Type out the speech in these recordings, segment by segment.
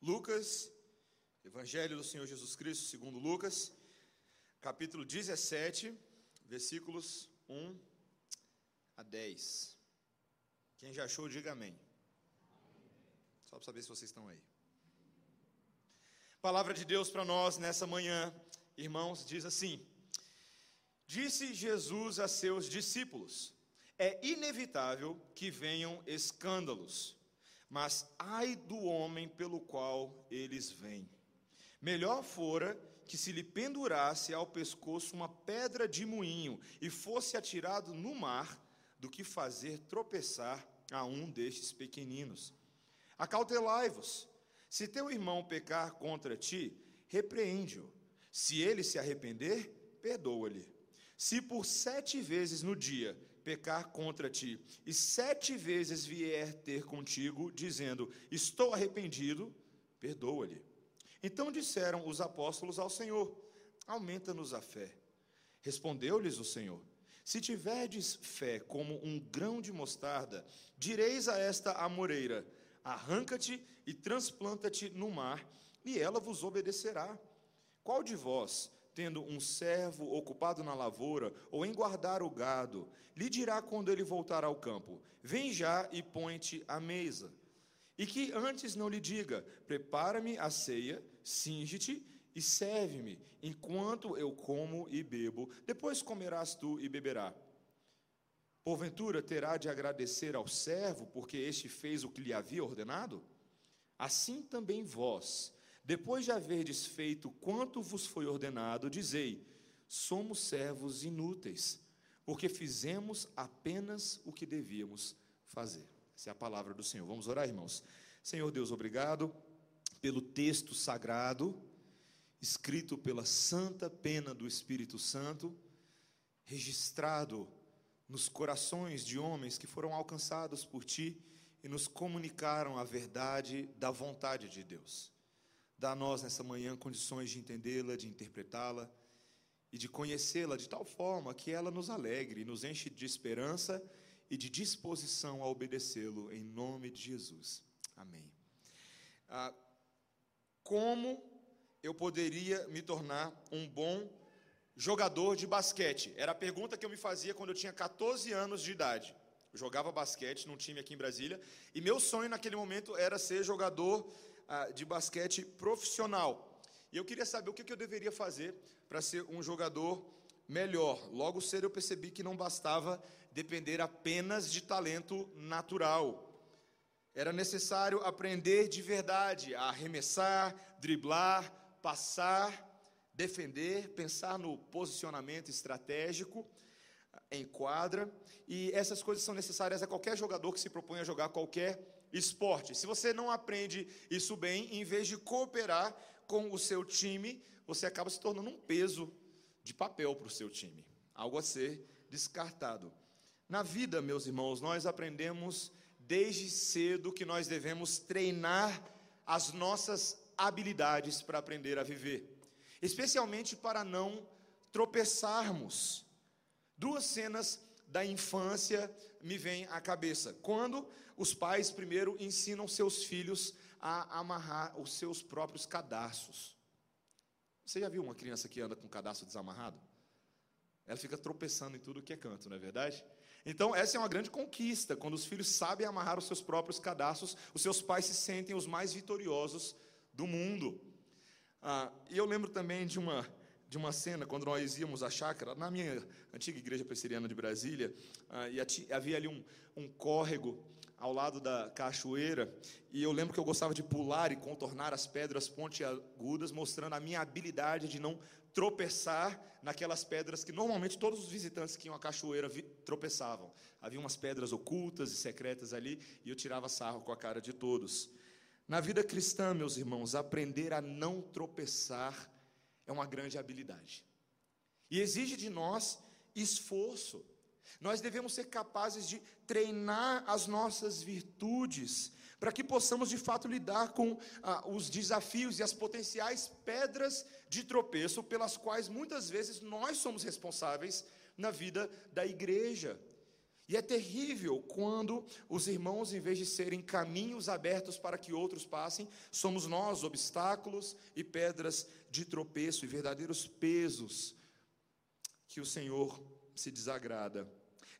Lucas, Evangelho do Senhor Jesus Cristo, segundo Lucas, capítulo 17, versículos 1 a 10. Quem já achou, diga amém. Só para saber se vocês estão aí. Palavra de Deus para nós nessa manhã, irmãos, diz assim: Disse Jesus a seus discípulos: É inevitável que venham escândalos mas ai do homem pelo qual eles vêm. Melhor fora que se lhe pendurasse ao pescoço uma pedra de moinho e fosse atirado no mar, do que fazer tropeçar a um destes pequeninos. Acautelai-vos. Se teu irmão pecar contra ti, repreende-o. Se ele se arrepender, perdoa-lhe. Se por sete vezes no dia pecar contra ti, e sete vezes vier ter contigo, dizendo: Estou arrependido, perdoa-lhe. Então disseram os apóstolos ao Senhor: Aumenta-nos a fé. Respondeu-lhes o Senhor: Se tiverdes fé como um grão de mostarda, direis a esta amoreira: Arranca-te e transplanta-te no mar, e ela vos obedecerá. Qual de vós, tendo um servo ocupado na lavoura ou em guardar o gado, lhe dirá quando ele voltar ao campo: Vem já e põe-te à mesa. E que antes não lhe diga: Prepara-me a ceia, cinge-te e serve-me, enquanto eu como e bebo, depois comerás tu e beberá. Porventura terá de agradecer ao servo, porque este fez o que lhe havia ordenado? Assim também vós, depois de haverdes feito quanto vos foi ordenado, dizei: somos servos inúteis, porque fizemos apenas o que devíamos fazer. Essa é a palavra do Senhor. Vamos orar, irmãos. Senhor Deus, obrigado pelo texto sagrado, escrito pela santa pena do Espírito Santo, registrado nos corações de homens que foram alcançados por Ti e nos comunicaram a verdade da vontade de Deus. Dá a nós nessa manhã condições de entendê-la, de interpretá-la e de conhecê-la de tal forma que ela nos alegre, nos enche de esperança e de disposição a obedecê-lo, em nome de Jesus. Amém. Ah, como eu poderia me tornar um bom jogador de basquete? Era a pergunta que eu me fazia quando eu tinha 14 anos de idade. Eu jogava basquete num time aqui em Brasília e meu sonho naquele momento era ser jogador de basquete profissional. E eu queria saber o que eu deveria fazer para ser um jogador melhor. Logo cedo eu percebi que não bastava depender apenas de talento natural. Era necessário aprender de verdade a arremessar, driblar, passar, defender, pensar no posicionamento estratégico em quadra, e essas coisas são necessárias a qualquer jogador que se propõe a jogar qualquer esporte. Se você não aprende isso bem, em vez de cooperar com o seu time, você acaba se tornando um peso de papel para o seu time, algo a ser descartado. Na vida, meus irmãos, nós aprendemos desde cedo que nós devemos treinar as nossas habilidades para aprender a viver, especialmente para não tropeçarmos. Duas cenas da infância me vêm à cabeça. Quando os pais primeiro ensinam seus filhos a amarrar os seus próprios cadarços. Você já viu uma criança que anda com o cadastro desamarrado? Ela fica tropeçando em tudo que é canto, não é verdade? Então, essa é uma grande conquista. Quando os filhos sabem amarrar os seus próprios cadastros, os seus pais se sentem os mais vitoriosos do mundo. Ah, e eu lembro também de uma, de uma cena, quando nós íamos à chácara, na minha antiga igreja presbiteriana de Brasília, ah, e havia ali um, um córrego ao lado da cachoeira, e eu lembro que eu gostava de pular e contornar as pedras pontiagudas, mostrando a minha habilidade de não tropeçar naquelas pedras que normalmente todos os visitantes que iam à cachoeira tropeçavam. Havia umas pedras ocultas e secretas ali, e eu tirava sarro com a cara de todos. Na vida cristã, meus irmãos, aprender a não tropeçar é uma grande habilidade. E exige de nós esforço. Nós devemos ser capazes de treinar as nossas virtudes, para que possamos de fato lidar com ah, os desafios e as potenciais pedras de tropeço pelas quais muitas vezes nós somos responsáveis na vida da igreja. E é terrível quando os irmãos, em vez de serem caminhos abertos para que outros passem, somos nós obstáculos e pedras de tropeço e verdadeiros pesos que o Senhor se desagrada.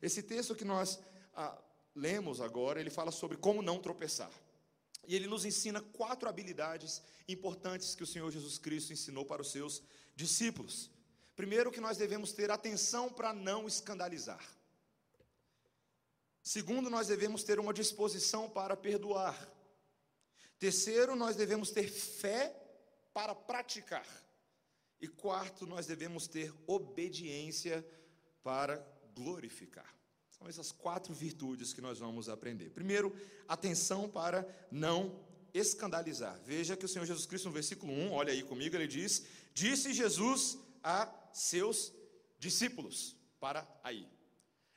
Esse texto que nós ah, lemos agora, ele fala sobre como não tropeçar. E ele nos ensina quatro habilidades importantes que o Senhor Jesus Cristo ensinou para os seus discípulos. Primeiro, que nós devemos ter atenção para não escandalizar. Segundo, nós devemos ter uma disposição para perdoar. Terceiro, nós devemos ter fé para praticar. E quarto, nós devemos ter obediência para glorificar. São essas quatro virtudes que nós vamos aprender. Primeiro, atenção para não escandalizar. Veja que o Senhor Jesus Cristo, no versículo 1, olha aí comigo, ele diz: Disse Jesus a seus discípulos. Para aí.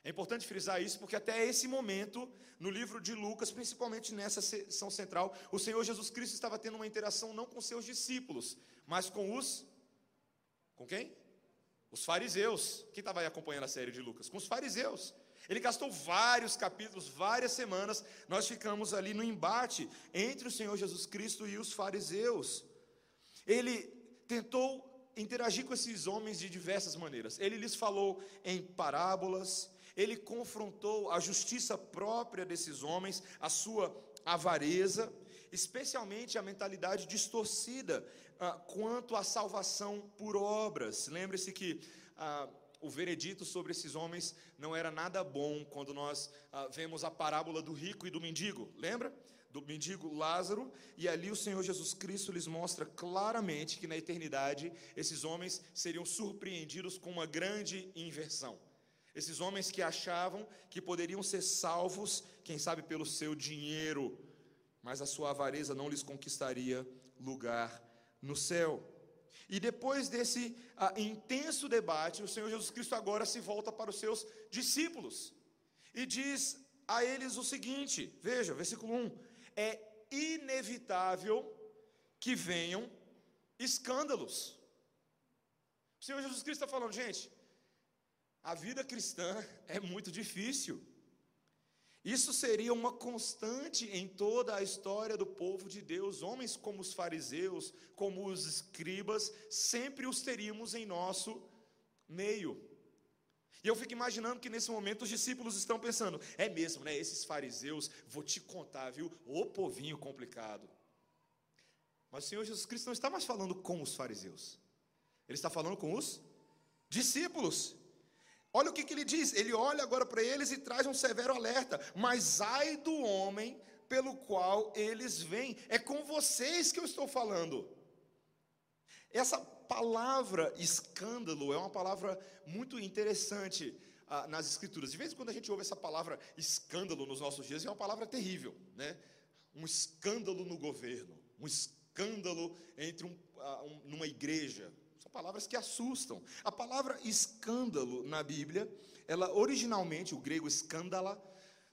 É importante frisar isso porque até esse momento, no livro de Lucas, principalmente nessa sessão central, o Senhor Jesus Cristo estava tendo uma interação não com seus discípulos, mas com os. Com quem? Os fariseus. Quem estava aí acompanhando a série de Lucas? Com os fariseus. Ele gastou vários capítulos, várias semanas. Nós ficamos ali no embate entre o Senhor Jesus Cristo e os fariseus. Ele tentou interagir com esses homens de diversas maneiras. Ele lhes falou em parábolas, ele confrontou a justiça própria desses homens, a sua avareza, especialmente a mentalidade distorcida ah, quanto à salvação por obras. Lembre-se que ah, o veredito sobre esses homens não era nada bom quando nós ah, vemos a parábola do rico e do mendigo, lembra? Do mendigo Lázaro, e ali o Senhor Jesus Cristo lhes mostra claramente que na eternidade esses homens seriam surpreendidos com uma grande inversão. Esses homens que achavam que poderiam ser salvos, quem sabe pelo seu dinheiro, mas a sua avareza não lhes conquistaria lugar no céu. E depois desse ah, intenso debate, o Senhor Jesus Cristo agora se volta para os seus discípulos e diz a eles o seguinte: veja, versículo 1: é inevitável que venham escândalos. O Senhor Jesus Cristo está falando, gente, a vida cristã é muito difícil. Isso seria uma constante em toda a história do povo de Deus. Homens como os fariseus, como os escribas, sempre os teríamos em nosso meio. E eu fico imaginando que nesse momento os discípulos estão pensando: é mesmo, né? Esses fariseus, vou te contar, viu? O povinho complicado. Mas o Senhor Jesus Cristo não está mais falando com os fariseus, Ele está falando com os discípulos. Olha o que, que ele diz. Ele olha agora para eles e traz um severo alerta. Mas ai do homem pelo qual eles vêm. É com vocês que eu estou falando. Essa palavra escândalo é uma palavra muito interessante ah, nas escrituras. De vez em quando a gente ouve essa palavra escândalo nos nossos dias, é uma palavra terrível, né? Um escândalo no governo, um escândalo entre um, ah, um, numa igreja, palavras que assustam. A palavra escândalo na Bíblia, ela originalmente, o grego escândala,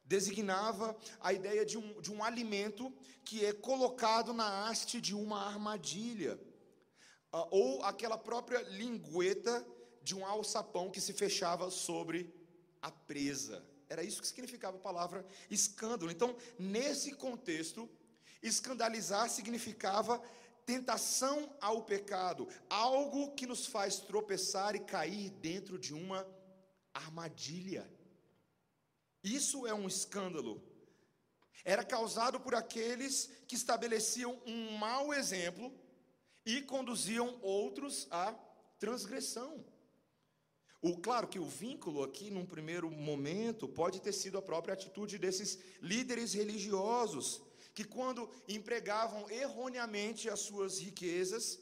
designava a ideia de um, de um alimento que é colocado na haste de uma armadilha, ah, ou aquela própria lingueta de um alçapão que se fechava sobre a presa. Era isso que significava a palavra escândalo. Então, nesse contexto, escandalizar significava tentação ao pecado, algo que nos faz tropeçar e cair dentro de uma armadilha. Isso é um escândalo. Era causado por aqueles que estabeleciam um mau exemplo e conduziam outros à transgressão. O, claro que o vínculo aqui, num primeiro momento, pode ter sido a própria atitude desses líderes religiosos que, quando empregavam erroneamente as suas riquezas,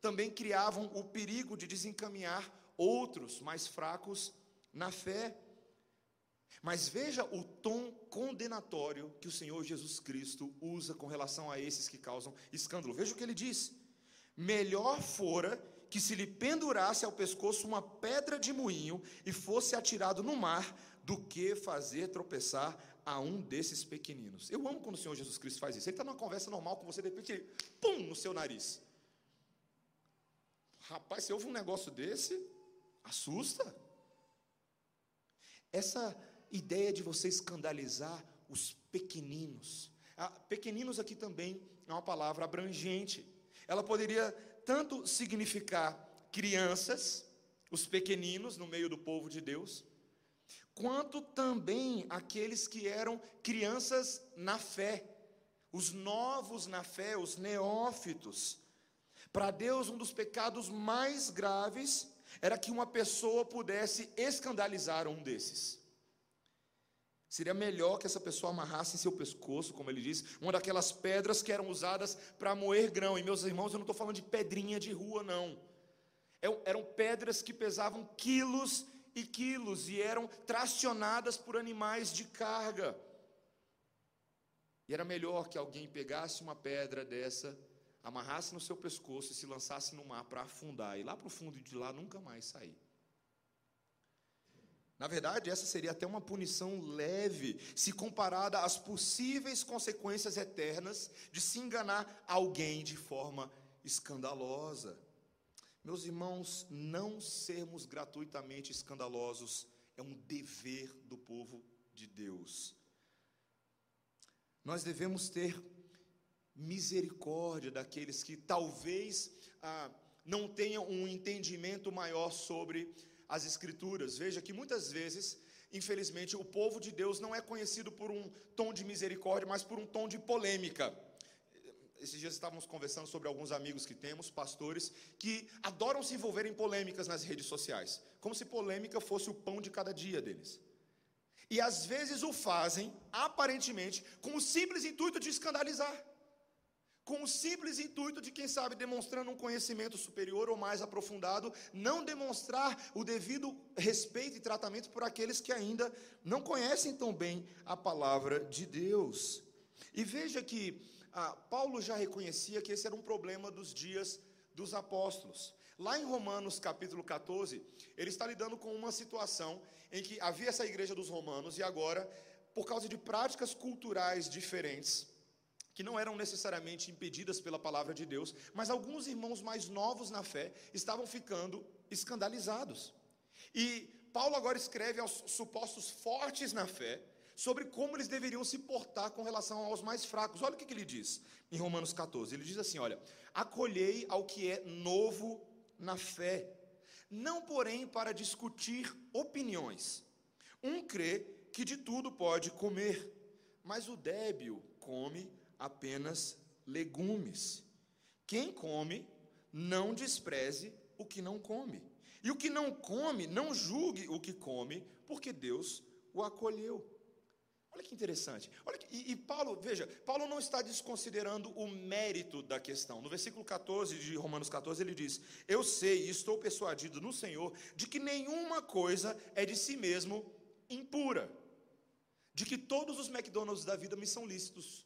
também criavam o perigo de desencaminhar outros mais fracos na fé. Mas veja o tom condenatório que o Senhor Jesus Cristo usa com relação a esses que causam escândalo. Veja o que ele diz: melhor fora que se lhe pendurasse ao pescoço uma pedra de moinho e fosse atirado no mar, do que fazer tropeçar a um desses pequeninos. Eu amo quando o Senhor Jesus Cristo faz isso. Ele está numa conversa normal com você, de repente, ele, pum, no seu nariz. Rapaz, se houve um negócio desse, assusta. Essa ideia de você escandalizar os pequeninos. Ah, pequeninos aqui também é uma palavra abrangente. Ela poderia tanto significar crianças, os pequeninos no meio do povo de Deus, quanto também aqueles que eram crianças na fé, os novos na fé, os neófitos. Para Deus, um dos pecados mais graves era que uma pessoa pudesse escandalizar um desses. Seria melhor que essa pessoa amarrasse em seu pescoço, como ele diz, uma daquelas pedras que eram usadas para moer grão. E meus irmãos, eu não estou falando de pedrinha de rua, não. É eram pedras que pesavam quilos e quilos e eram tracionadas por animais de carga. E era melhor que alguém pegasse uma pedra dessa, amarrasse no seu pescoço e se lançasse no mar para afundar e lá para o fundo de lá nunca mais sair. Na verdade, essa seria até uma punição leve, se comparada às possíveis consequências eternas de se enganar alguém de forma escandalosa. Meus irmãos, não sermos gratuitamente escandalosos é um dever do povo de Deus. Nós devemos ter misericórdia daqueles que talvez ah, não tenham um entendimento maior sobre as Escrituras. Veja que muitas vezes, infelizmente, o povo de Deus não é conhecido por um tom de misericórdia, mas por um tom de polêmica. Esses dias estávamos conversando sobre alguns amigos que temos, pastores, que adoram se envolver em polêmicas nas redes sociais, como se polêmica fosse o pão de cada dia deles. E às vezes o fazem, aparentemente, com o simples intuito de escandalizar com o simples intuito de, quem sabe, demonstrando um conhecimento superior ou mais aprofundado, não demonstrar o devido respeito e tratamento por aqueles que ainda não conhecem tão bem a palavra de Deus. E veja que ah, Paulo já reconhecia que esse era um problema dos dias dos apóstolos. Lá em Romanos capítulo 14, ele está lidando com uma situação em que havia essa igreja dos romanos e agora, por causa de práticas culturais diferentes, que não eram necessariamente impedidas pela palavra de Deus, mas alguns irmãos mais novos na fé estavam ficando escandalizados. E Paulo agora escreve aos supostos fortes na fé sobre como eles deveriam se portar com relação aos mais fracos. Olha o que, ele diz em Romanos 14: ele diz assim: Olha, acolhei ao que é novo na fé, não porém para discutir opiniões. Um crê que de tudo pode comer, mas o débil come apenas legumes. Quem come, não despreze o que não come. E o que não come, não julgue o que come, porque Deus o acolheu. Olha que interessante. Olha que, e, e, Paulo, veja, Paulo não está desconsiderando o mérito da questão. No versículo 14 de Romanos 14, ele diz: Eu sei e estou persuadido no Senhor de que nenhuma coisa é de si mesmo impura, de que todos os McDonald's da vida me são lícitos,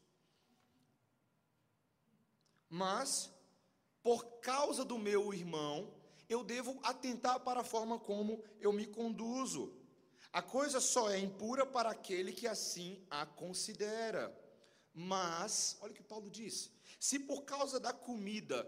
mas por causa do meu irmão, eu devo atentar para a forma como eu me conduzo. A coisa só é impura para aquele que assim a considera. Mas, olha o que Paulo disse: se por causa da comida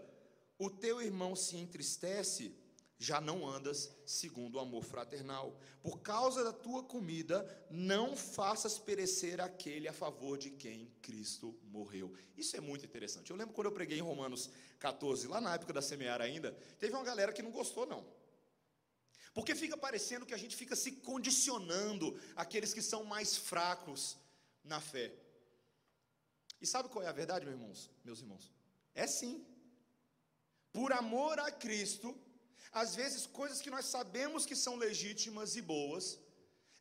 o teu irmão se entristece, já não andas segundo o amor fraternal. Por causa da tua comida, não faças perecer aquele a favor de quem Cristo morreu. Isso é muito interessante. Eu lembro quando eu preguei em Romanos 14, lá na época da semear ainda, teve uma galera que não gostou, não. Porque fica parecendo que a gente fica se condicionando aqueles que são mais fracos na fé. E sabe qual é a verdade, meus irmãos? Meus irmãos? É sim. Por amor a Cristo, às vezes, coisas que nós sabemos que são legítimas e boas,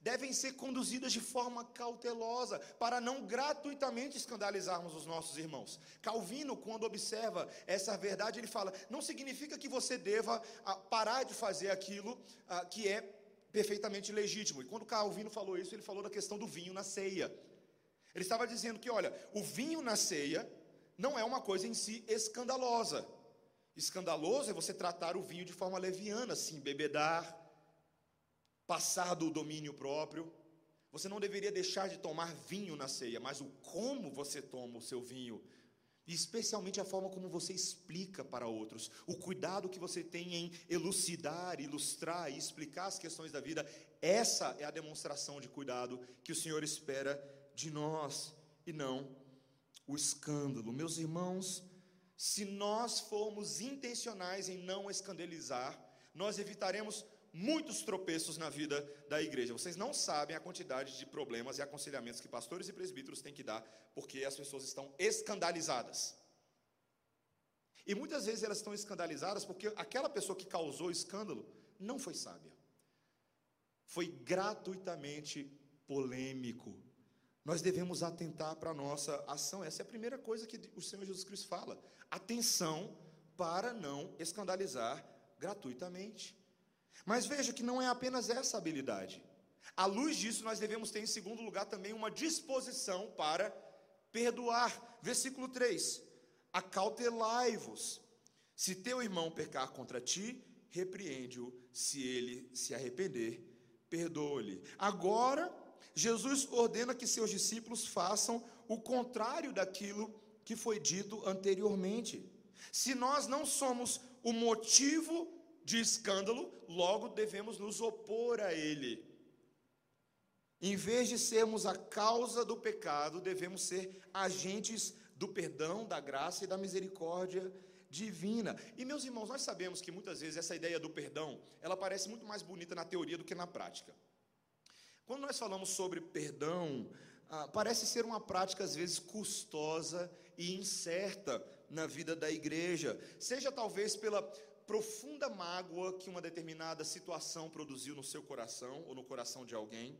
devem ser conduzidas de forma cautelosa, para não gratuitamente escandalizarmos os nossos irmãos. Calvino, quando observa essa verdade, ele fala: não significa que você deva ah, parar de fazer aquilo ah, que é perfeitamente legítimo. E quando Calvino falou isso, ele falou da questão do vinho na ceia. Ele estava dizendo que, olha, o vinho na ceia não é uma coisa em si escandalosa. Escandaloso é você tratar o vinho de forma leviana, assim, bebedar, passar do domínio próprio. Você não deveria deixar de tomar vinho na ceia, mas o como você toma o seu vinho especialmente a forma como você explica para outros, o cuidado que você tem em elucidar, ilustrar e explicar as questões da vida, essa é a demonstração de cuidado que o Senhor espera de nós e não o escândalo. Meus irmãos, se nós formos intencionais em não escandalizar, nós evitaremos muitos tropeços na vida da igreja. Vocês não sabem a quantidade de problemas e aconselhamentos que pastores e presbíteros têm que dar, porque as pessoas estão escandalizadas. E muitas vezes elas estão escandalizadas porque aquela pessoa que causou o escândalo não foi sábia. Foi gratuitamente polêmico. Nós devemos atentar para a nossa ação. Essa é a primeira coisa que o Senhor Jesus Cristo fala. Atenção para não escandalizar gratuitamente. Mas veja que não é apenas essa habilidade. À luz disso, nós devemos ter, em segundo lugar, também uma disposição para perdoar. Versículo 3: Acautelai-vos. Se teu irmão pecar contra ti, repreende-o. Se ele se arrepender, perdoa-lhe. Agora, Jesus ordena que seus discípulos façam o contrário daquilo que foi dito anteriormente. Se nós não somos o motivo de escândalo, logo devemos nos opor a ele. Em vez de sermos a causa do pecado, devemos ser agentes do perdão, da graça e da misericórdia divina. E meus irmãos, nós sabemos que muitas vezes essa ideia do perdão, ela parece muito mais bonita na teoria do que na prática. Quando nós falamos sobre perdão, ah, parece ser uma prática às vezes custosa e incerta na vida da igreja, seja talvez pela profunda mágoa que uma determinada situação produziu no seu coração ou no coração de alguém,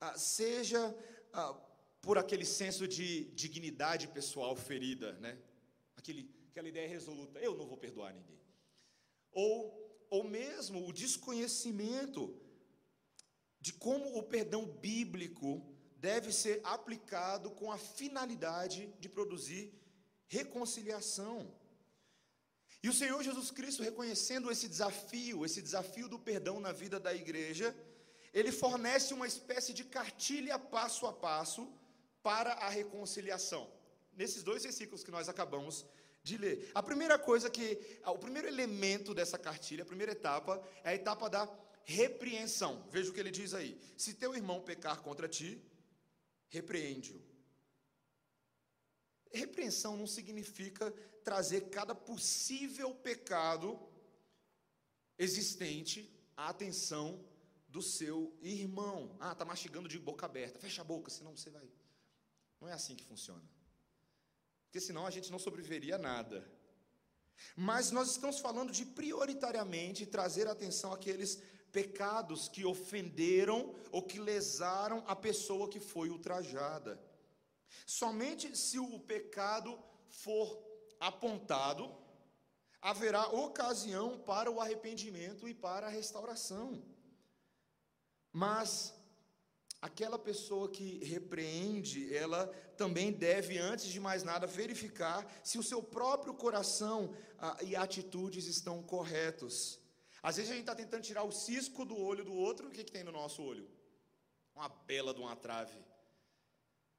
ah, seja ah, por aquele senso de dignidade pessoal ferida, né? Aquele, aquela ideia resoluta, eu não vou perdoar ninguém. Ou, ou mesmo o desconhecimento de como o perdão bíblico deve ser aplicado com a finalidade de produzir reconciliação. E o Senhor Jesus Cristo, reconhecendo esse desafio, esse desafio do perdão na vida da igreja, ele fornece uma espécie de cartilha passo a passo para a reconciliação. Nesses dois versículos que nós acabamos de ler. A primeira coisa que, o primeiro elemento dessa cartilha, a primeira etapa, é a etapa da repreensão. Veja o que ele diz aí: se teu irmão pecar contra ti, repreende-o. Repreensão não significa trazer cada possível pecado existente à atenção do seu irmão. Ah, tá mastigando de boca aberta. Fecha a boca, senão você vai. Não é assim que funciona. Porque senão a gente não sobreviveria a nada. Mas nós estamos falando de prioritariamente trazer atenção àqueles pecados que ofenderam ou que lesaram a pessoa que foi ultrajada. Somente se o pecado for apontado, haverá ocasião para o arrependimento e para a restauração. Mas aquela pessoa que repreende, ela também deve, antes de mais nada, verificar se o seu próprio coração ah, e atitudes estão corretos. Às vezes a gente está tentando tirar o cisco do olho do outro, o que, que tem no nosso olho? Uma bela de uma trave.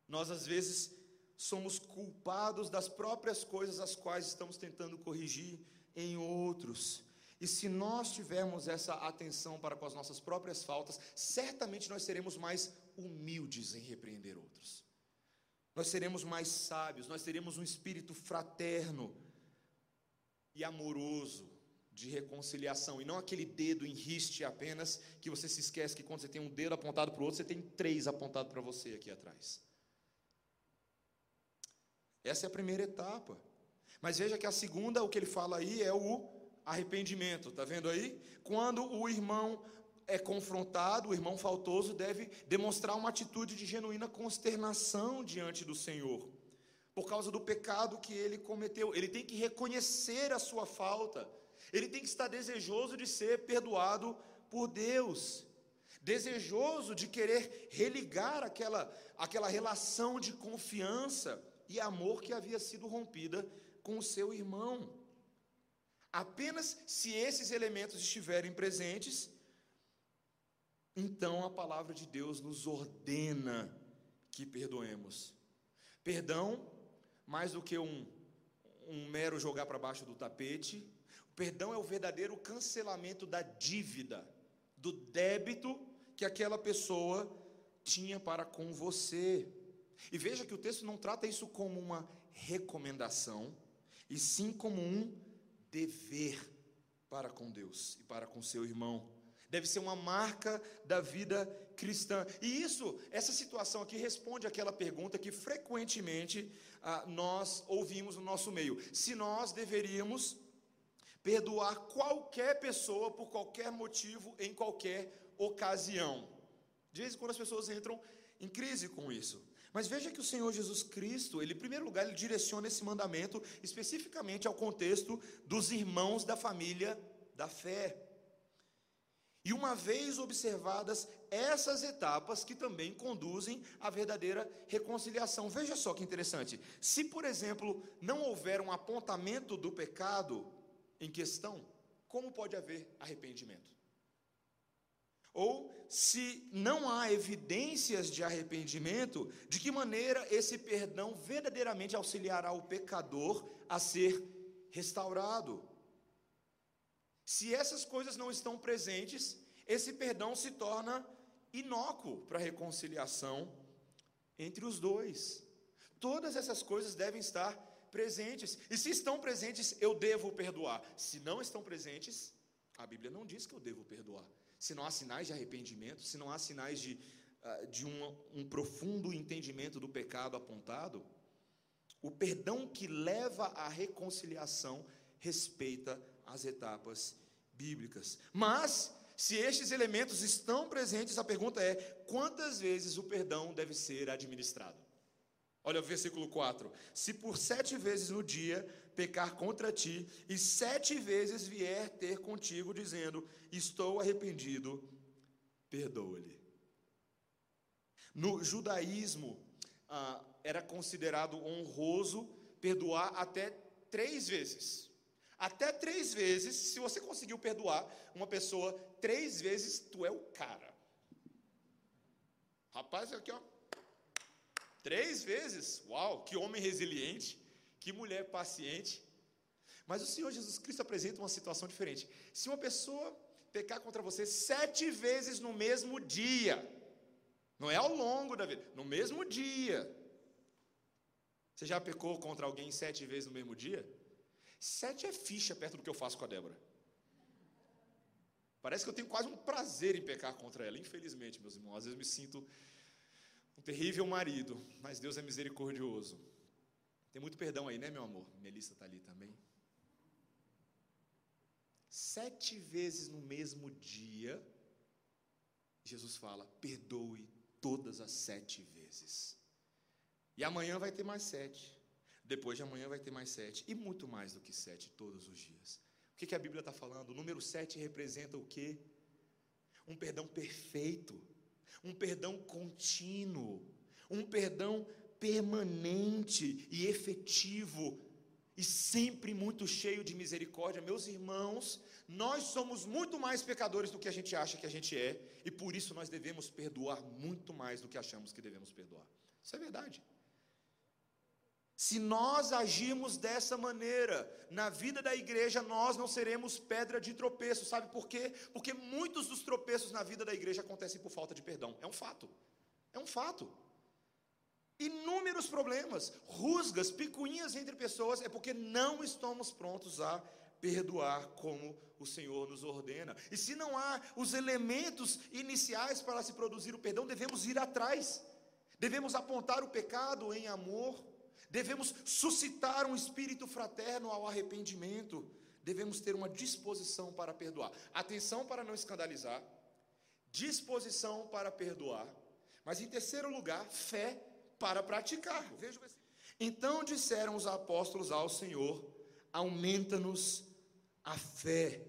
Nós, às vezes, somos culpados das próprias coisas as quais estamos tentando corrigir em outros. E se nós tivermos essa atenção para com as nossas próprias faltas, certamente nós seremos mais humildes em repreender outros. Nós seremos mais sábios, nós teremos um espírito fraterno e amoroso de reconciliação, e não aquele dedo em riste apenas, que você se esquece que quando você tem um dedo apontado para o outro, você tem três apontados para você aqui atrás. Essa é a primeira etapa. Mas veja que a segunda, o que ele fala aí é o arrependimento, tá vendo aí? Quando o irmão é confrontado, o irmão faltoso deve demonstrar uma atitude de genuína consternação diante do Senhor, por causa do pecado que ele cometeu. Ele tem que reconhecer a sua falta, ele tem que estar desejoso de ser perdoado por Deus, desejoso de querer religar aquela, aquela relação de confiança e amor que havia sido rompida com o seu irmão. Apenas se esses elementos estiverem presentes, então a palavra de Deus nos ordena que perdoemos. Perdão, mais do que um um mero jogar para baixo do tapete. O perdão é o verdadeiro cancelamento da dívida, do débito que aquela pessoa tinha para com você. E veja que o texto não trata isso como uma recomendação, e sim como um dever para com Deus e para com seu irmão. Deve ser uma marca da vida cristã. E isso, essa situação aqui responde àquela pergunta que frequentemente ah, nós ouvimos no nosso meio: se nós deveríamos perdoar qualquer pessoa por qualquer motivo, em qualquer ocasião. De vez em quando as pessoas entram em crise com isso. Mas veja que o Senhor Jesus Cristo, ele, em primeiro lugar, ele direciona esse mandamento especificamente ao contexto dos irmãos da família da fé. E uma vez observadas essas etapas que também conduzem à verdadeira reconciliação. Veja só que interessante. Se, por exemplo, não houver um apontamento do pecado em questão, como pode haver arrependimento? Ou se não há evidências de arrependimento, de que maneira esse perdão verdadeiramente auxiliará o pecador a ser restaurado? Se essas coisas não estão presentes, esse perdão se torna inócuo para a reconciliação entre os dois. Todas essas coisas devem estar presentes. E se estão presentes, eu devo perdoar. Se não estão presentes, a Bíblia não diz que eu devo perdoar se não há sinais de arrependimento, se não há sinais de, ah, de um, um profundo entendimento do pecado apontado, o perdão que leva à reconciliação respeita as etapas bíblicas. Mas, se estes elementos estão presentes, a pergunta é: quantas vezes o perdão deve ser administrado? Olha o versículo 4: Se por sete vezes no dia pecar contra ti, e sete vezes vier ter contigo, dizendo: Estou arrependido, perdoa-lhe. No judaísmo, ah, era considerado honroso perdoar até três vezes. Até três vezes, se você conseguiu perdoar uma pessoa três vezes, tu é o cara. Rapaz, aqui ó. Três vezes, uau, que homem resiliente. Que mulher paciente. Mas o Senhor Jesus Cristo apresenta uma situação diferente. Se uma pessoa pecar contra você sete vezes no mesmo dia, não é ao longo da vida, no mesmo dia. Você já pecou contra alguém sete vezes no mesmo dia? Sete é ficha perto do que eu faço com a Débora. Parece que eu tenho quase um prazer em pecar contra ela, infelizmente, meus irmãos. Às vezes me sinto um terrível marido, mas Deus é misericordioso. Tem muito perdão aí, né, meu amor? Melissa está ali também. Sete vezes no mesmo dia, Jesus fala: perdoe todas as sete vezes. E amanhã vai ter mais sete. Depois de amanhã vai ter mais sete. E muito mais do que sete todos os dias. O que, que a Bíblia está falando? O número sete representa o quê? Um perdão perfeito, um perdão contínuo, um perdão permanente e efetivo e sempre muito cheio de misericórdia. Meus irmãos, nós somos muito mais pecadores do que a gente acha que a gente é, e por isso nós devemos perdoar muito mais do que achamos que devemos perdoar. Isso é verdade. Se nós agirmos dessa maneira na vida da igreja, nós não seremos pedra de tropeço, sabe por quê? Porque muitos dos tropeços na vida da igreja acontecem por falta de perdão. É um fato. É um fato. Inúmeros problemas, rusgas, picuinhas entre pessoas, é porque não estamos prontos a perdoar como o Senhor nos ordena. E se não há os elementos iniciais para se produzir o perdão, devemos ir atrás, devemos apontar o pecado em amor, devemos suscitar um espírito fraterno ao arrependimento, devemos ter uma disposição para perdoar. Atenção para não escandalizar, disposição para perdoar, mas em terceiro lugar, fé para praticar. Então disseram os apóstolos ao Senhor: aumenta-nos a fé.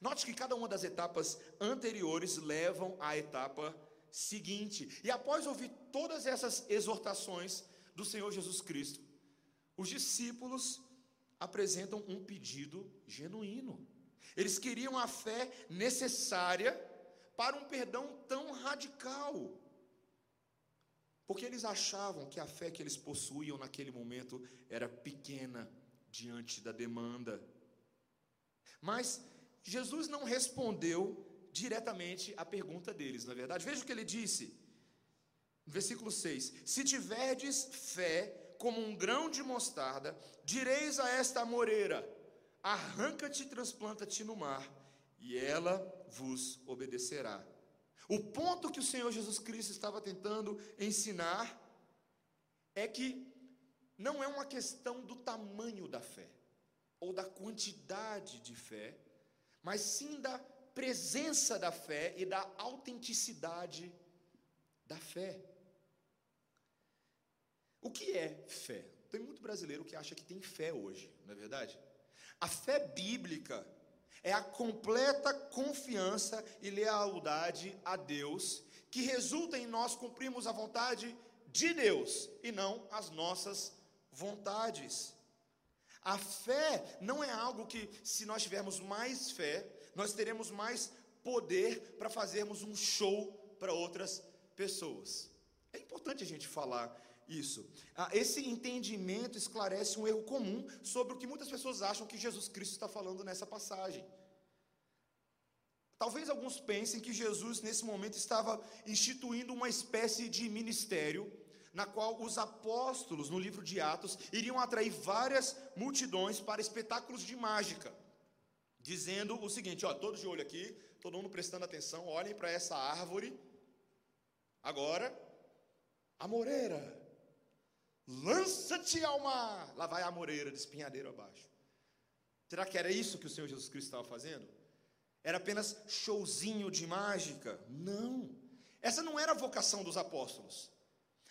Note que cada uma das etapas anteriores levam à etapa seguinte. E após ouvir todas essas exortações do Senhor Jesus Cristo, os discípulos apresentam um pedido genuíno. Eles queriam a fé necessária para um perdão tão radical. Porque eles achavam que a fé que eles possuíam naquele momento era pequena diante da demanda. Mas Jesus não respondeu diretamente à pergunta deles, na é verdade. Veja o que ele disse. Versículo 6: Se tiverdes fé como um grão de mostarda, direis a esta moreira: arranca-te e transplanta-te no mar, e ela vos obedecerá. O ponto que o Senhor Jesus Cristo estava tentando ensinar é que não é uma questão do tamanho da fé, ou da quantidade de fé, mas sim da presença da fé e da autenticidade da fé. O que é fé? Tem muito brasileiro que acha que tem fé hoje, não é verdade? A fé bíblica é a completa confiança e lealdade a Deus que resulta em nós cumprirmos a vontade de Deus e não as nossas vontades. A fé não é algo que, se nós tivermos mais fé, nós teremos mais poder para fazermos um show para outras pessoas. É importante a gente falar isso. Ah, esse entendimento esclarece um erro comum sobre o que muitas pessoas acham que Jesus Cristo está falando nessa passagem. Talvez alguns pensem que Jesus, nesse momento, estava instituindo uma espécie de ministério na qual os apóstolos, no livro de Atos, iriam atrair várias multidões para espetáculos de mágica, dizendo o seguinte: ó, todos de olho aqui, todo mundo prestando atenção, olhem para essa árvore. Agora, a moreira, lança-te ao mar. Lá vai a moreira de espinhadeiro abaixo. Será que era isso que o Senhor Jesus Cristo estava fazendo? Era apenas showzinho de mágica? Não. Essa não era a vocação dos apóstolos.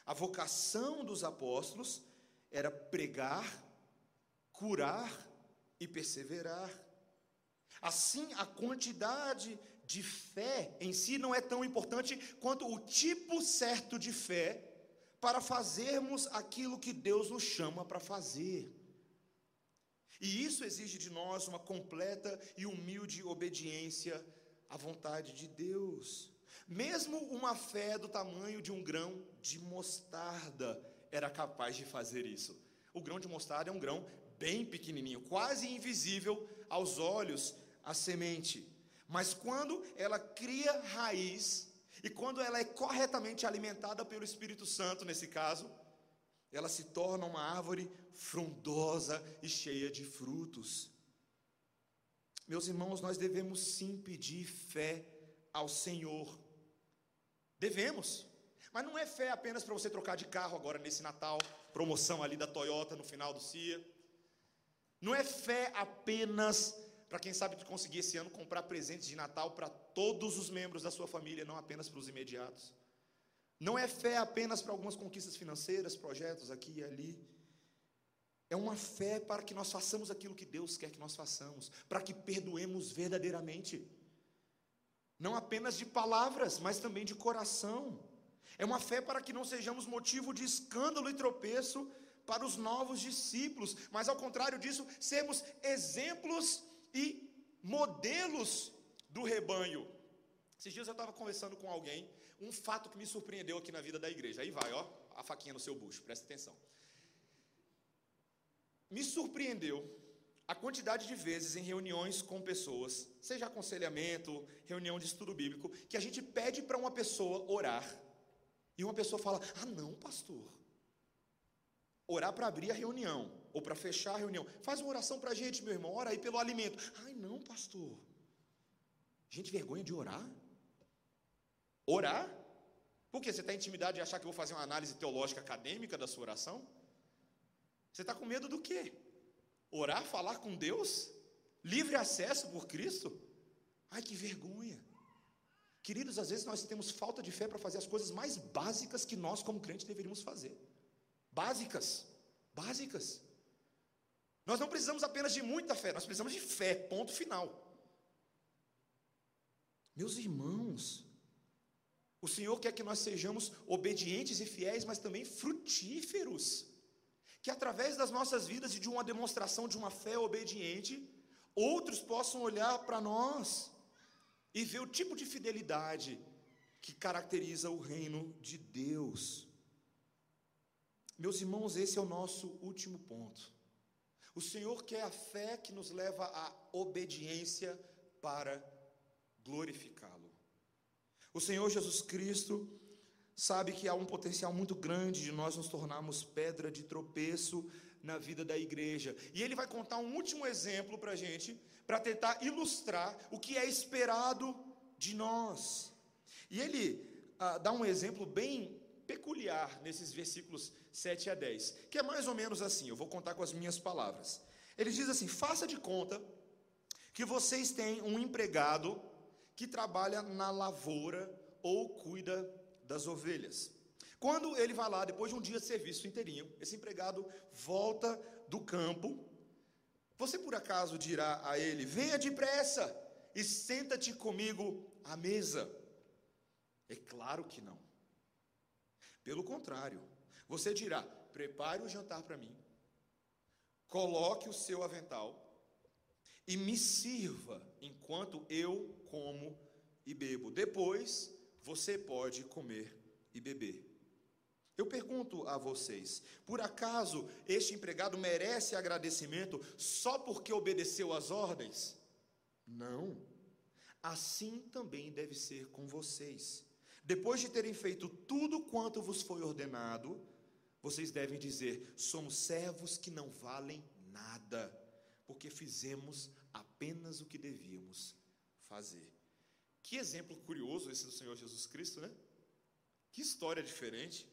A vocação dos apóstolos era pregar, curar e perseverar. Assim, a quantidade de fé em si não é tão importante quanto o tipo certo de fé para fazermos aquilo que Deus nos chama para fazer. E isso exige de nós uma completa e humilde obediência à vontade de Deus. Mesmo uma fé do tamanho de um grão de mostarda era capaz de fazer isso. O grão de mostarda é um grão bem pequenininho, quase invisível aos olhos, a semente. Mas quando ela cria raiz e quando ela é corretamente alimentada pelo Espírito Santo, nesse caso, ela se torna uma árvore frondosa e cheia de frutos. Meus irmãos, nós devemos sim pedir fé ao Senhor Devemos. Mas não é fé apenas para você trocar de carro agora nesse Natal, promoção ali da Toyota no final do CIA. Não é fé apenas para quem sabe conseguir esse ano comprar presentes de Natal para todos os membros da sua família, não apenas para os imediatos. Não é fé apenas para algumas conquistas financeiras, projetos aqui e ali. É uma fé para que nós façamos aquilo que Deus quer que nós façamos, para que perdoemos verdadeiramente não apenas de palavras, mas também de coração. É uma fé para que não sejamos motivo de escândalo e tropeço para os novos discípulos, mas ao contrário disso, sermos exemplos e modelos do rebanho. Esses dias eu estava conversando com alguém, um fato que me surpreendeu aqui na vida da igreja. Aí vai, ó, a faquinha no seu bucho, presta atenção. Me surpreendeu a quantidade de vezes em reuniões com pessoas, seja aconselhamento, reunião de estudo bíblico, que a gente pede para uma pessoa orar, e uma pessoa fala: Ah, não, pastor. Orar para abrir a reunião, ou para fechar a reunião. Faz uma oração para a gente, meu irmão, ora aí pelo alimento. Ai, não, pastor. Gente, vergonha de orar? Orar? Por quê? Você está intimidade de achar que eu vou fazer uma análise teológica acadêmica da sua oração? Você está com medo do quê? Orar, falar com Deus? Livre acesso por Cristo? Ai, que vergonha. Queridos, às vezes nós temos falta de fé para fazer as coisas mais básicas que nós, como crentes, deveríamos fazer. Básicas. Básicas. Nós não precisamos apenas de muita fé, nós precisamos de fé, ponto final. Meus irmãos, o Senhor quer que nós sejamos obedientes e fiéis, mas também frutíferos que através das nossas vidas e de uma demonstração de uma fé obediente, outros possam olhar para nós e ver o tipo de fidelidade que caracteriza o reino de Deus. Meus irmãos, esse é o nosso último ponto. O Senhor quer a fé que nos leva à obediência para glorificá-lo. O Senhor Jesus Cristo sabe que há um potencial muito grande de nós nos tornarmos pedra de tropeço na vida da igreja. E ele vai contar um último exemplo para a gente, para tentar ilustrar o que é esperado de nós. E ele ah, dá um exemplo bem peculiar nesses versículos 7 a 10, que é mais ou menos assim, eu vou contar com as minhas palavras. Ele diz assim: faça de conta que vocês têm um empregado que trabalha na lavoura ou cuida das ovelhas. Quando ele vai lá, depois de um dia de serviço inteirinho, esse empregado volta do campo. Você por acaso dirá a ele: Venha depressa e senta-te comigo à mesa? É claro que não. Pelo contrário, você dirá: Prepare o jantar para mim, coloque o seu avental e me sirva enquanto eu como e bebo. Depois você pode comer e beber. Eu pergunto a vocês: por acaso este empregado merece agradecimento só porque obedeceu às ordens? Não. Assim também deve ser com vocês. Depois de terem feito tudo quanto vos foi ordenado, vocês devem dizer: somos servos que não valem nada, porque fizemos apenas o que devíamos fazer. Que exemplo curioso esse do Senhor Jesus Cristo, né? Que história diferente.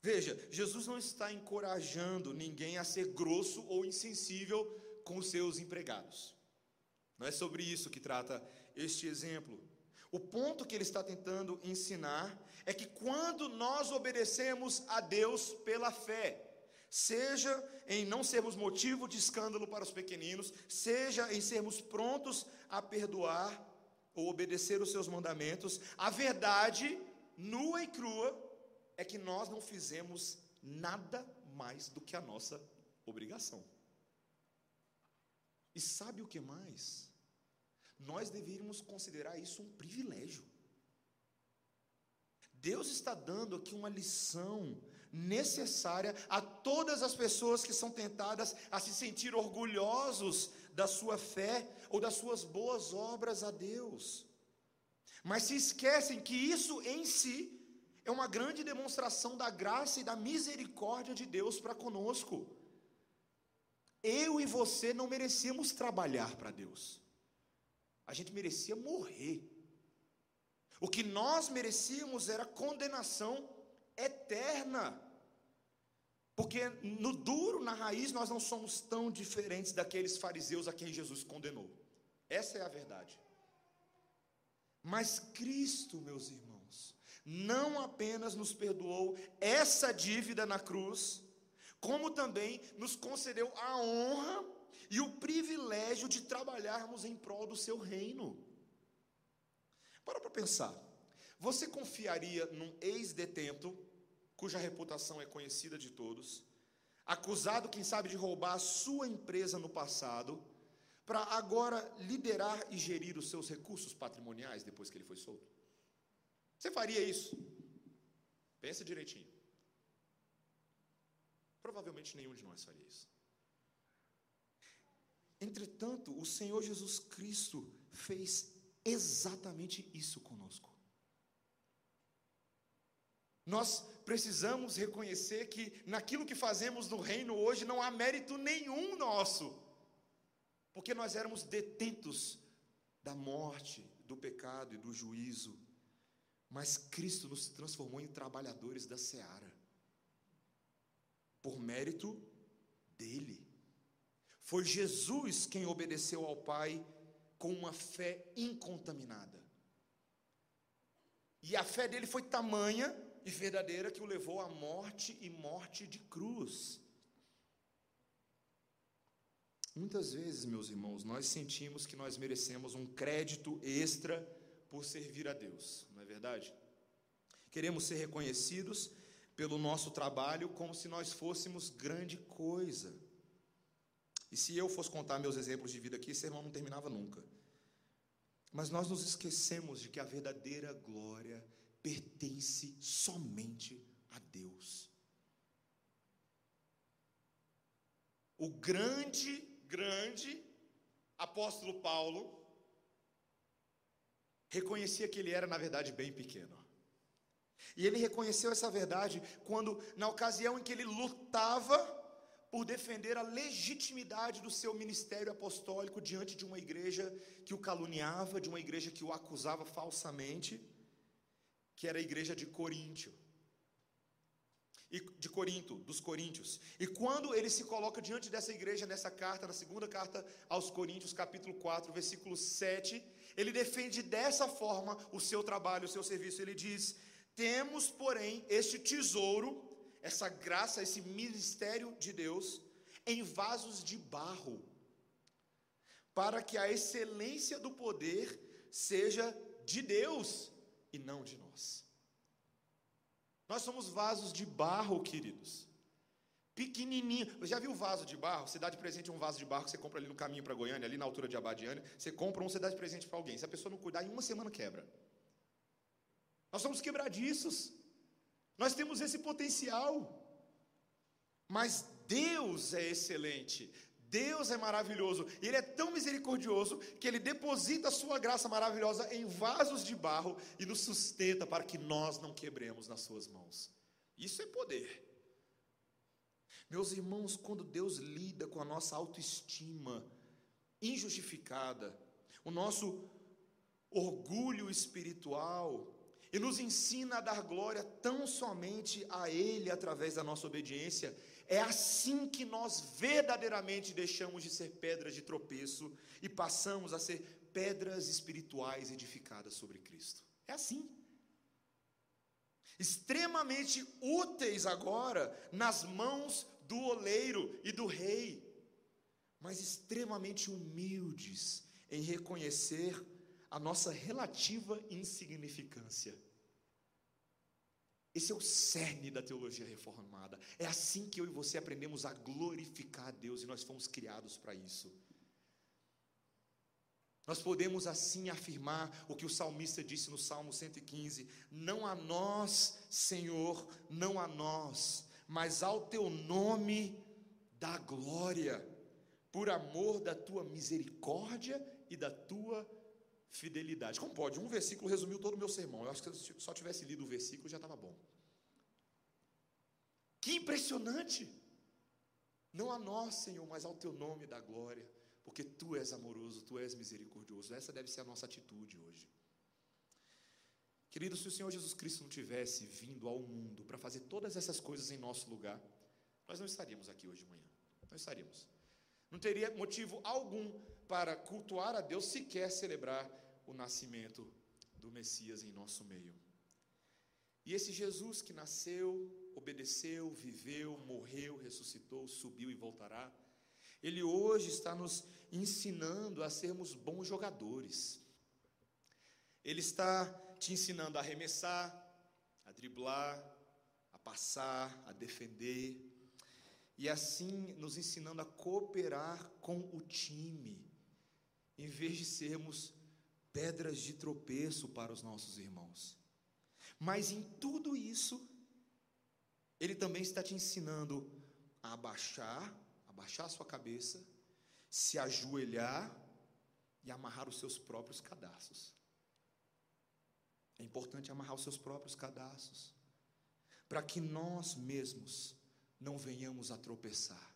Veja, Jesus não está encorajando ninguém a ser grosso ou insensível com os seus empregados. Não é sobre isso que trata este exemplo. O ponto que ele está tentando ensinar é que quando nós obedecemos a Deus pela fé, seja em não sermos motivo de escândalo para os pequeninos, seja em sermos prontos a perdoar ou obedecer os seus mandamentos, a verdade nua e crua é que nós não fizemos nada mais do que a nossa obrigação. E sabe o que mais? Nós deveríamos considerar isso um privilégio. Deus está dando aqui uma lição necessária a todas as pessoas que são tentadas a se sentir orgulhosos da sua fé ou das suas boas obras a Deus. Mas se esquecem que isso em si é uma grande demonstração da graça e da misericórdia de Deus para conosco. Eu e você não merecíamos trabalhar para Deus, a gente merecia morrer. O que nós merecíamos era condenação eterna. Porque no duro, na raiz, nós não somos tão diferentes daqueles fariseus a quem Jesus condenou. Essa é a verdade. Mas Cristo, meus irmãos, não apenas nos perdoou essa dívida na cruz, como também nos concedeu a honra e o privilégio de trabalharmos em prol do seu reino. Para para pensar. Você confiaria num ex-detento, cuja reputação é conhecida de todos, acusado, quem sabe, de roubar a sua empresa no passado, para agora liderar e gerir os seus recursos patrimoniais depois que ele foi solto? Você faria isso? Pensa direitinho. Provavelmente nenhum de nós faria isso. Entretanto, o Senhor Jesus Cristo fez exatamente isso conosco. Nós precisamos reconhecer que naquilo que fazemos no reino hoje não há mérito nenhum nosso, porque nós éramos detentos da morte, do pecado e do juízo. Mas Cristo nos transformou em trabalhadores da seara, por mérito dele. Foi Jesus quem obedeceu ao Pai com uma fé incontaminada. E a fé dele foi tamanha e verdadeira que o levou à morte e morte de cruz. Muitas vezes, meus irmãos, nós sentimos que nós merecemos um crédito extra por servir a Deus, não é verdade? Queremos ser reconhecidos pelo nosso trabalho como se nós fôssemos grande coisa. E se eu fosse contar meus exemplos de vida aqui, esse irmão não terminava nunca. Mas nós nos esquecemos de que a verdadeira glória pertence somente a Deus. o grande, grande apóstolo Paulo reconhecia que ele era, na verdade, bem pequeno. E ele reconheceu essa verdade quando, na ocasião em que ele lutava por defender a legitimidade do seu ministério apostólico diante de uma igreja que o caluniava, de uma igreja que o acusava falsamente, que era a igreja de Coríntio. E de Corinto, dos coríntios. E quando ele se coloca diante dessa igreja nessa carta, na segunda carta aos Coríntios, capítulo 4, versículo 7, ele defende dessa forma o seu trabalho, o seu serviço. Ele diz: "Temos, porém, este tesouro essa graça, esse ministério de Deus em vasos de barro, para que a excelência do poder seja de Deus e não de nós. Nós somos vasos de barro, queridos. Pequenininho. Você já viu vaso de barro? Você dá de presente um vaso de barro que você compra ali no caminho para Goiânia, ali na altura de Abadiânia. Você compra um, você dá de presente para alguém. Se a pessoa não cuidar, em uma semana quebra. Nós somos quebradiços. Nós temos esse potencial. Mas Deus é excelente. Deus é maravilhoso, Ele é tão misericordioso que Ele deposita a Sua graça maravilhosa em vasos de barro e nos sustenta para que nós não quebremos nas Suas mãos. Isso é poder. Meus irmãos, quando Deus lida com a nossa autoestima injustificada, o nosso orgulho espiritual, e nos ensina a dar glória tão somente a Ele através da nossa obediência. É assim que nós verdadeiramente deixamos de ser pedras de tropeço e passamos a ser pedras espirituais edificadas sobre Cristo. É assim. Extremamente úteis agora nas mãos do oleiro e do rei, mas extremamente humildes em reconhecer a nossa relativa insignificância. Esse é o cerne da teologia reformada. É assim que eu e você aprendemos a glorificar a Deus e nós fomos criados para isso. Nós podemos assim afirmar o que o salmista disse no Salmo 115: Não a nós, Senhor, não a nós, mas ao teu nome da glória, por amor da tua misericórdia e da tua fidelidade. Como pode? Um versículo resumiu todo o meu sermão. Eu acho que se eu só tivesse lido o versículo já estava bom. Que impressionante! Não a nós, Senhor, mas ao teu nome da glória, porque tu és amoroso, tu és misericordioso. Essa deve ser a nossa atitude hoje. Querido, se o Senhor Jesus Cristo não tivesse vindo ao mundo para fazer todas essas coisas em nosso lugar, nós não estaríamos aqui hoje de manhã. Não estaríamos. Não teria motivo algum para cultuar a Deus, sequer celebrar o nascimento do Messias em nosso meio. E esse Jesus que nasceu, obedeceu, viveu, morreu, ressuscitou, subiu e voltará, ele hoje está nos ensinando a sermos bons jogadores. Ele está te ensinando a arremessar, a driblar, a passar, a defender, e assim nos ensinando a cooperar com o time, em vez de sermos pedras de tropeço para os nossos irmãos. Mas em tudo isso, Ele também está te ensinando a abaixar, abaixar a sua cabeça, se ajoelhar e amarrar os seus próprios cadastros. É importante amarrar os seus próprios cadastros, para que nós mesmos não venhamos a tropeçar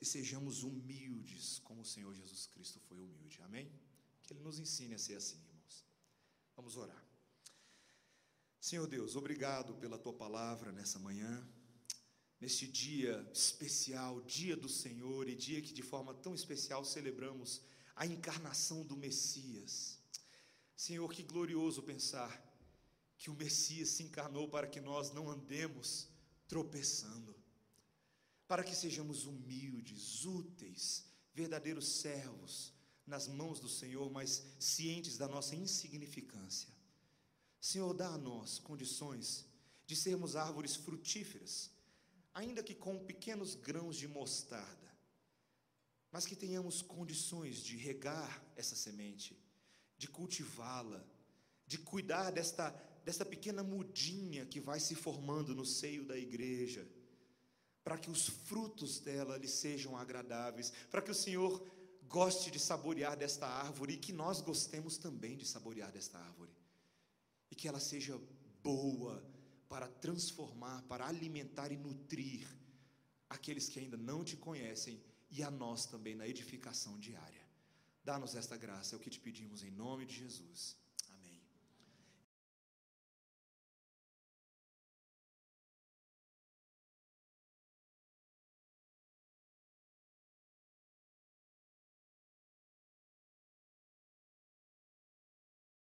e sejamos humildes como o Senhor Jesus Cristo foi humilde. Amém? Que Ele nos ensine a ser assim, irmãos. Vamos orar. Senhor Deus, obrigado pela tua palavra nessa manhã, neste dia especial, dia do Senhor e dia que de forma tão especial celebramos a encarnação do Messias. Senhor, que glorioso pensar que o Messias se encarnou para que nós não andemos tropeçando para que sejamos humildes, úteis, verdadeiros servos nas mãos do Senhor, mas cientes da nossa insignificância. Senhor, dá a nós condições de sermos árvores frutíferas, ainda que com pequenos grãos de mostarda, mas que tenhamos condições de regar essa semente, de cultivá-la, de cuidar desta, desta pequena mudinha que vai se formando no seio da igreja para que os frutos dela lhe sejam agradáveis, para que o Senhor goste de saborear desta árvore e que nós gostemos também de saborear desta árvore. E que ela seja boa para transformar, para alimentar e nutrir aqueles que ainda não te conhecem e a nós também na edificação diária. Dá-nos esta graça, é o que te pedimos em nome de Jesus.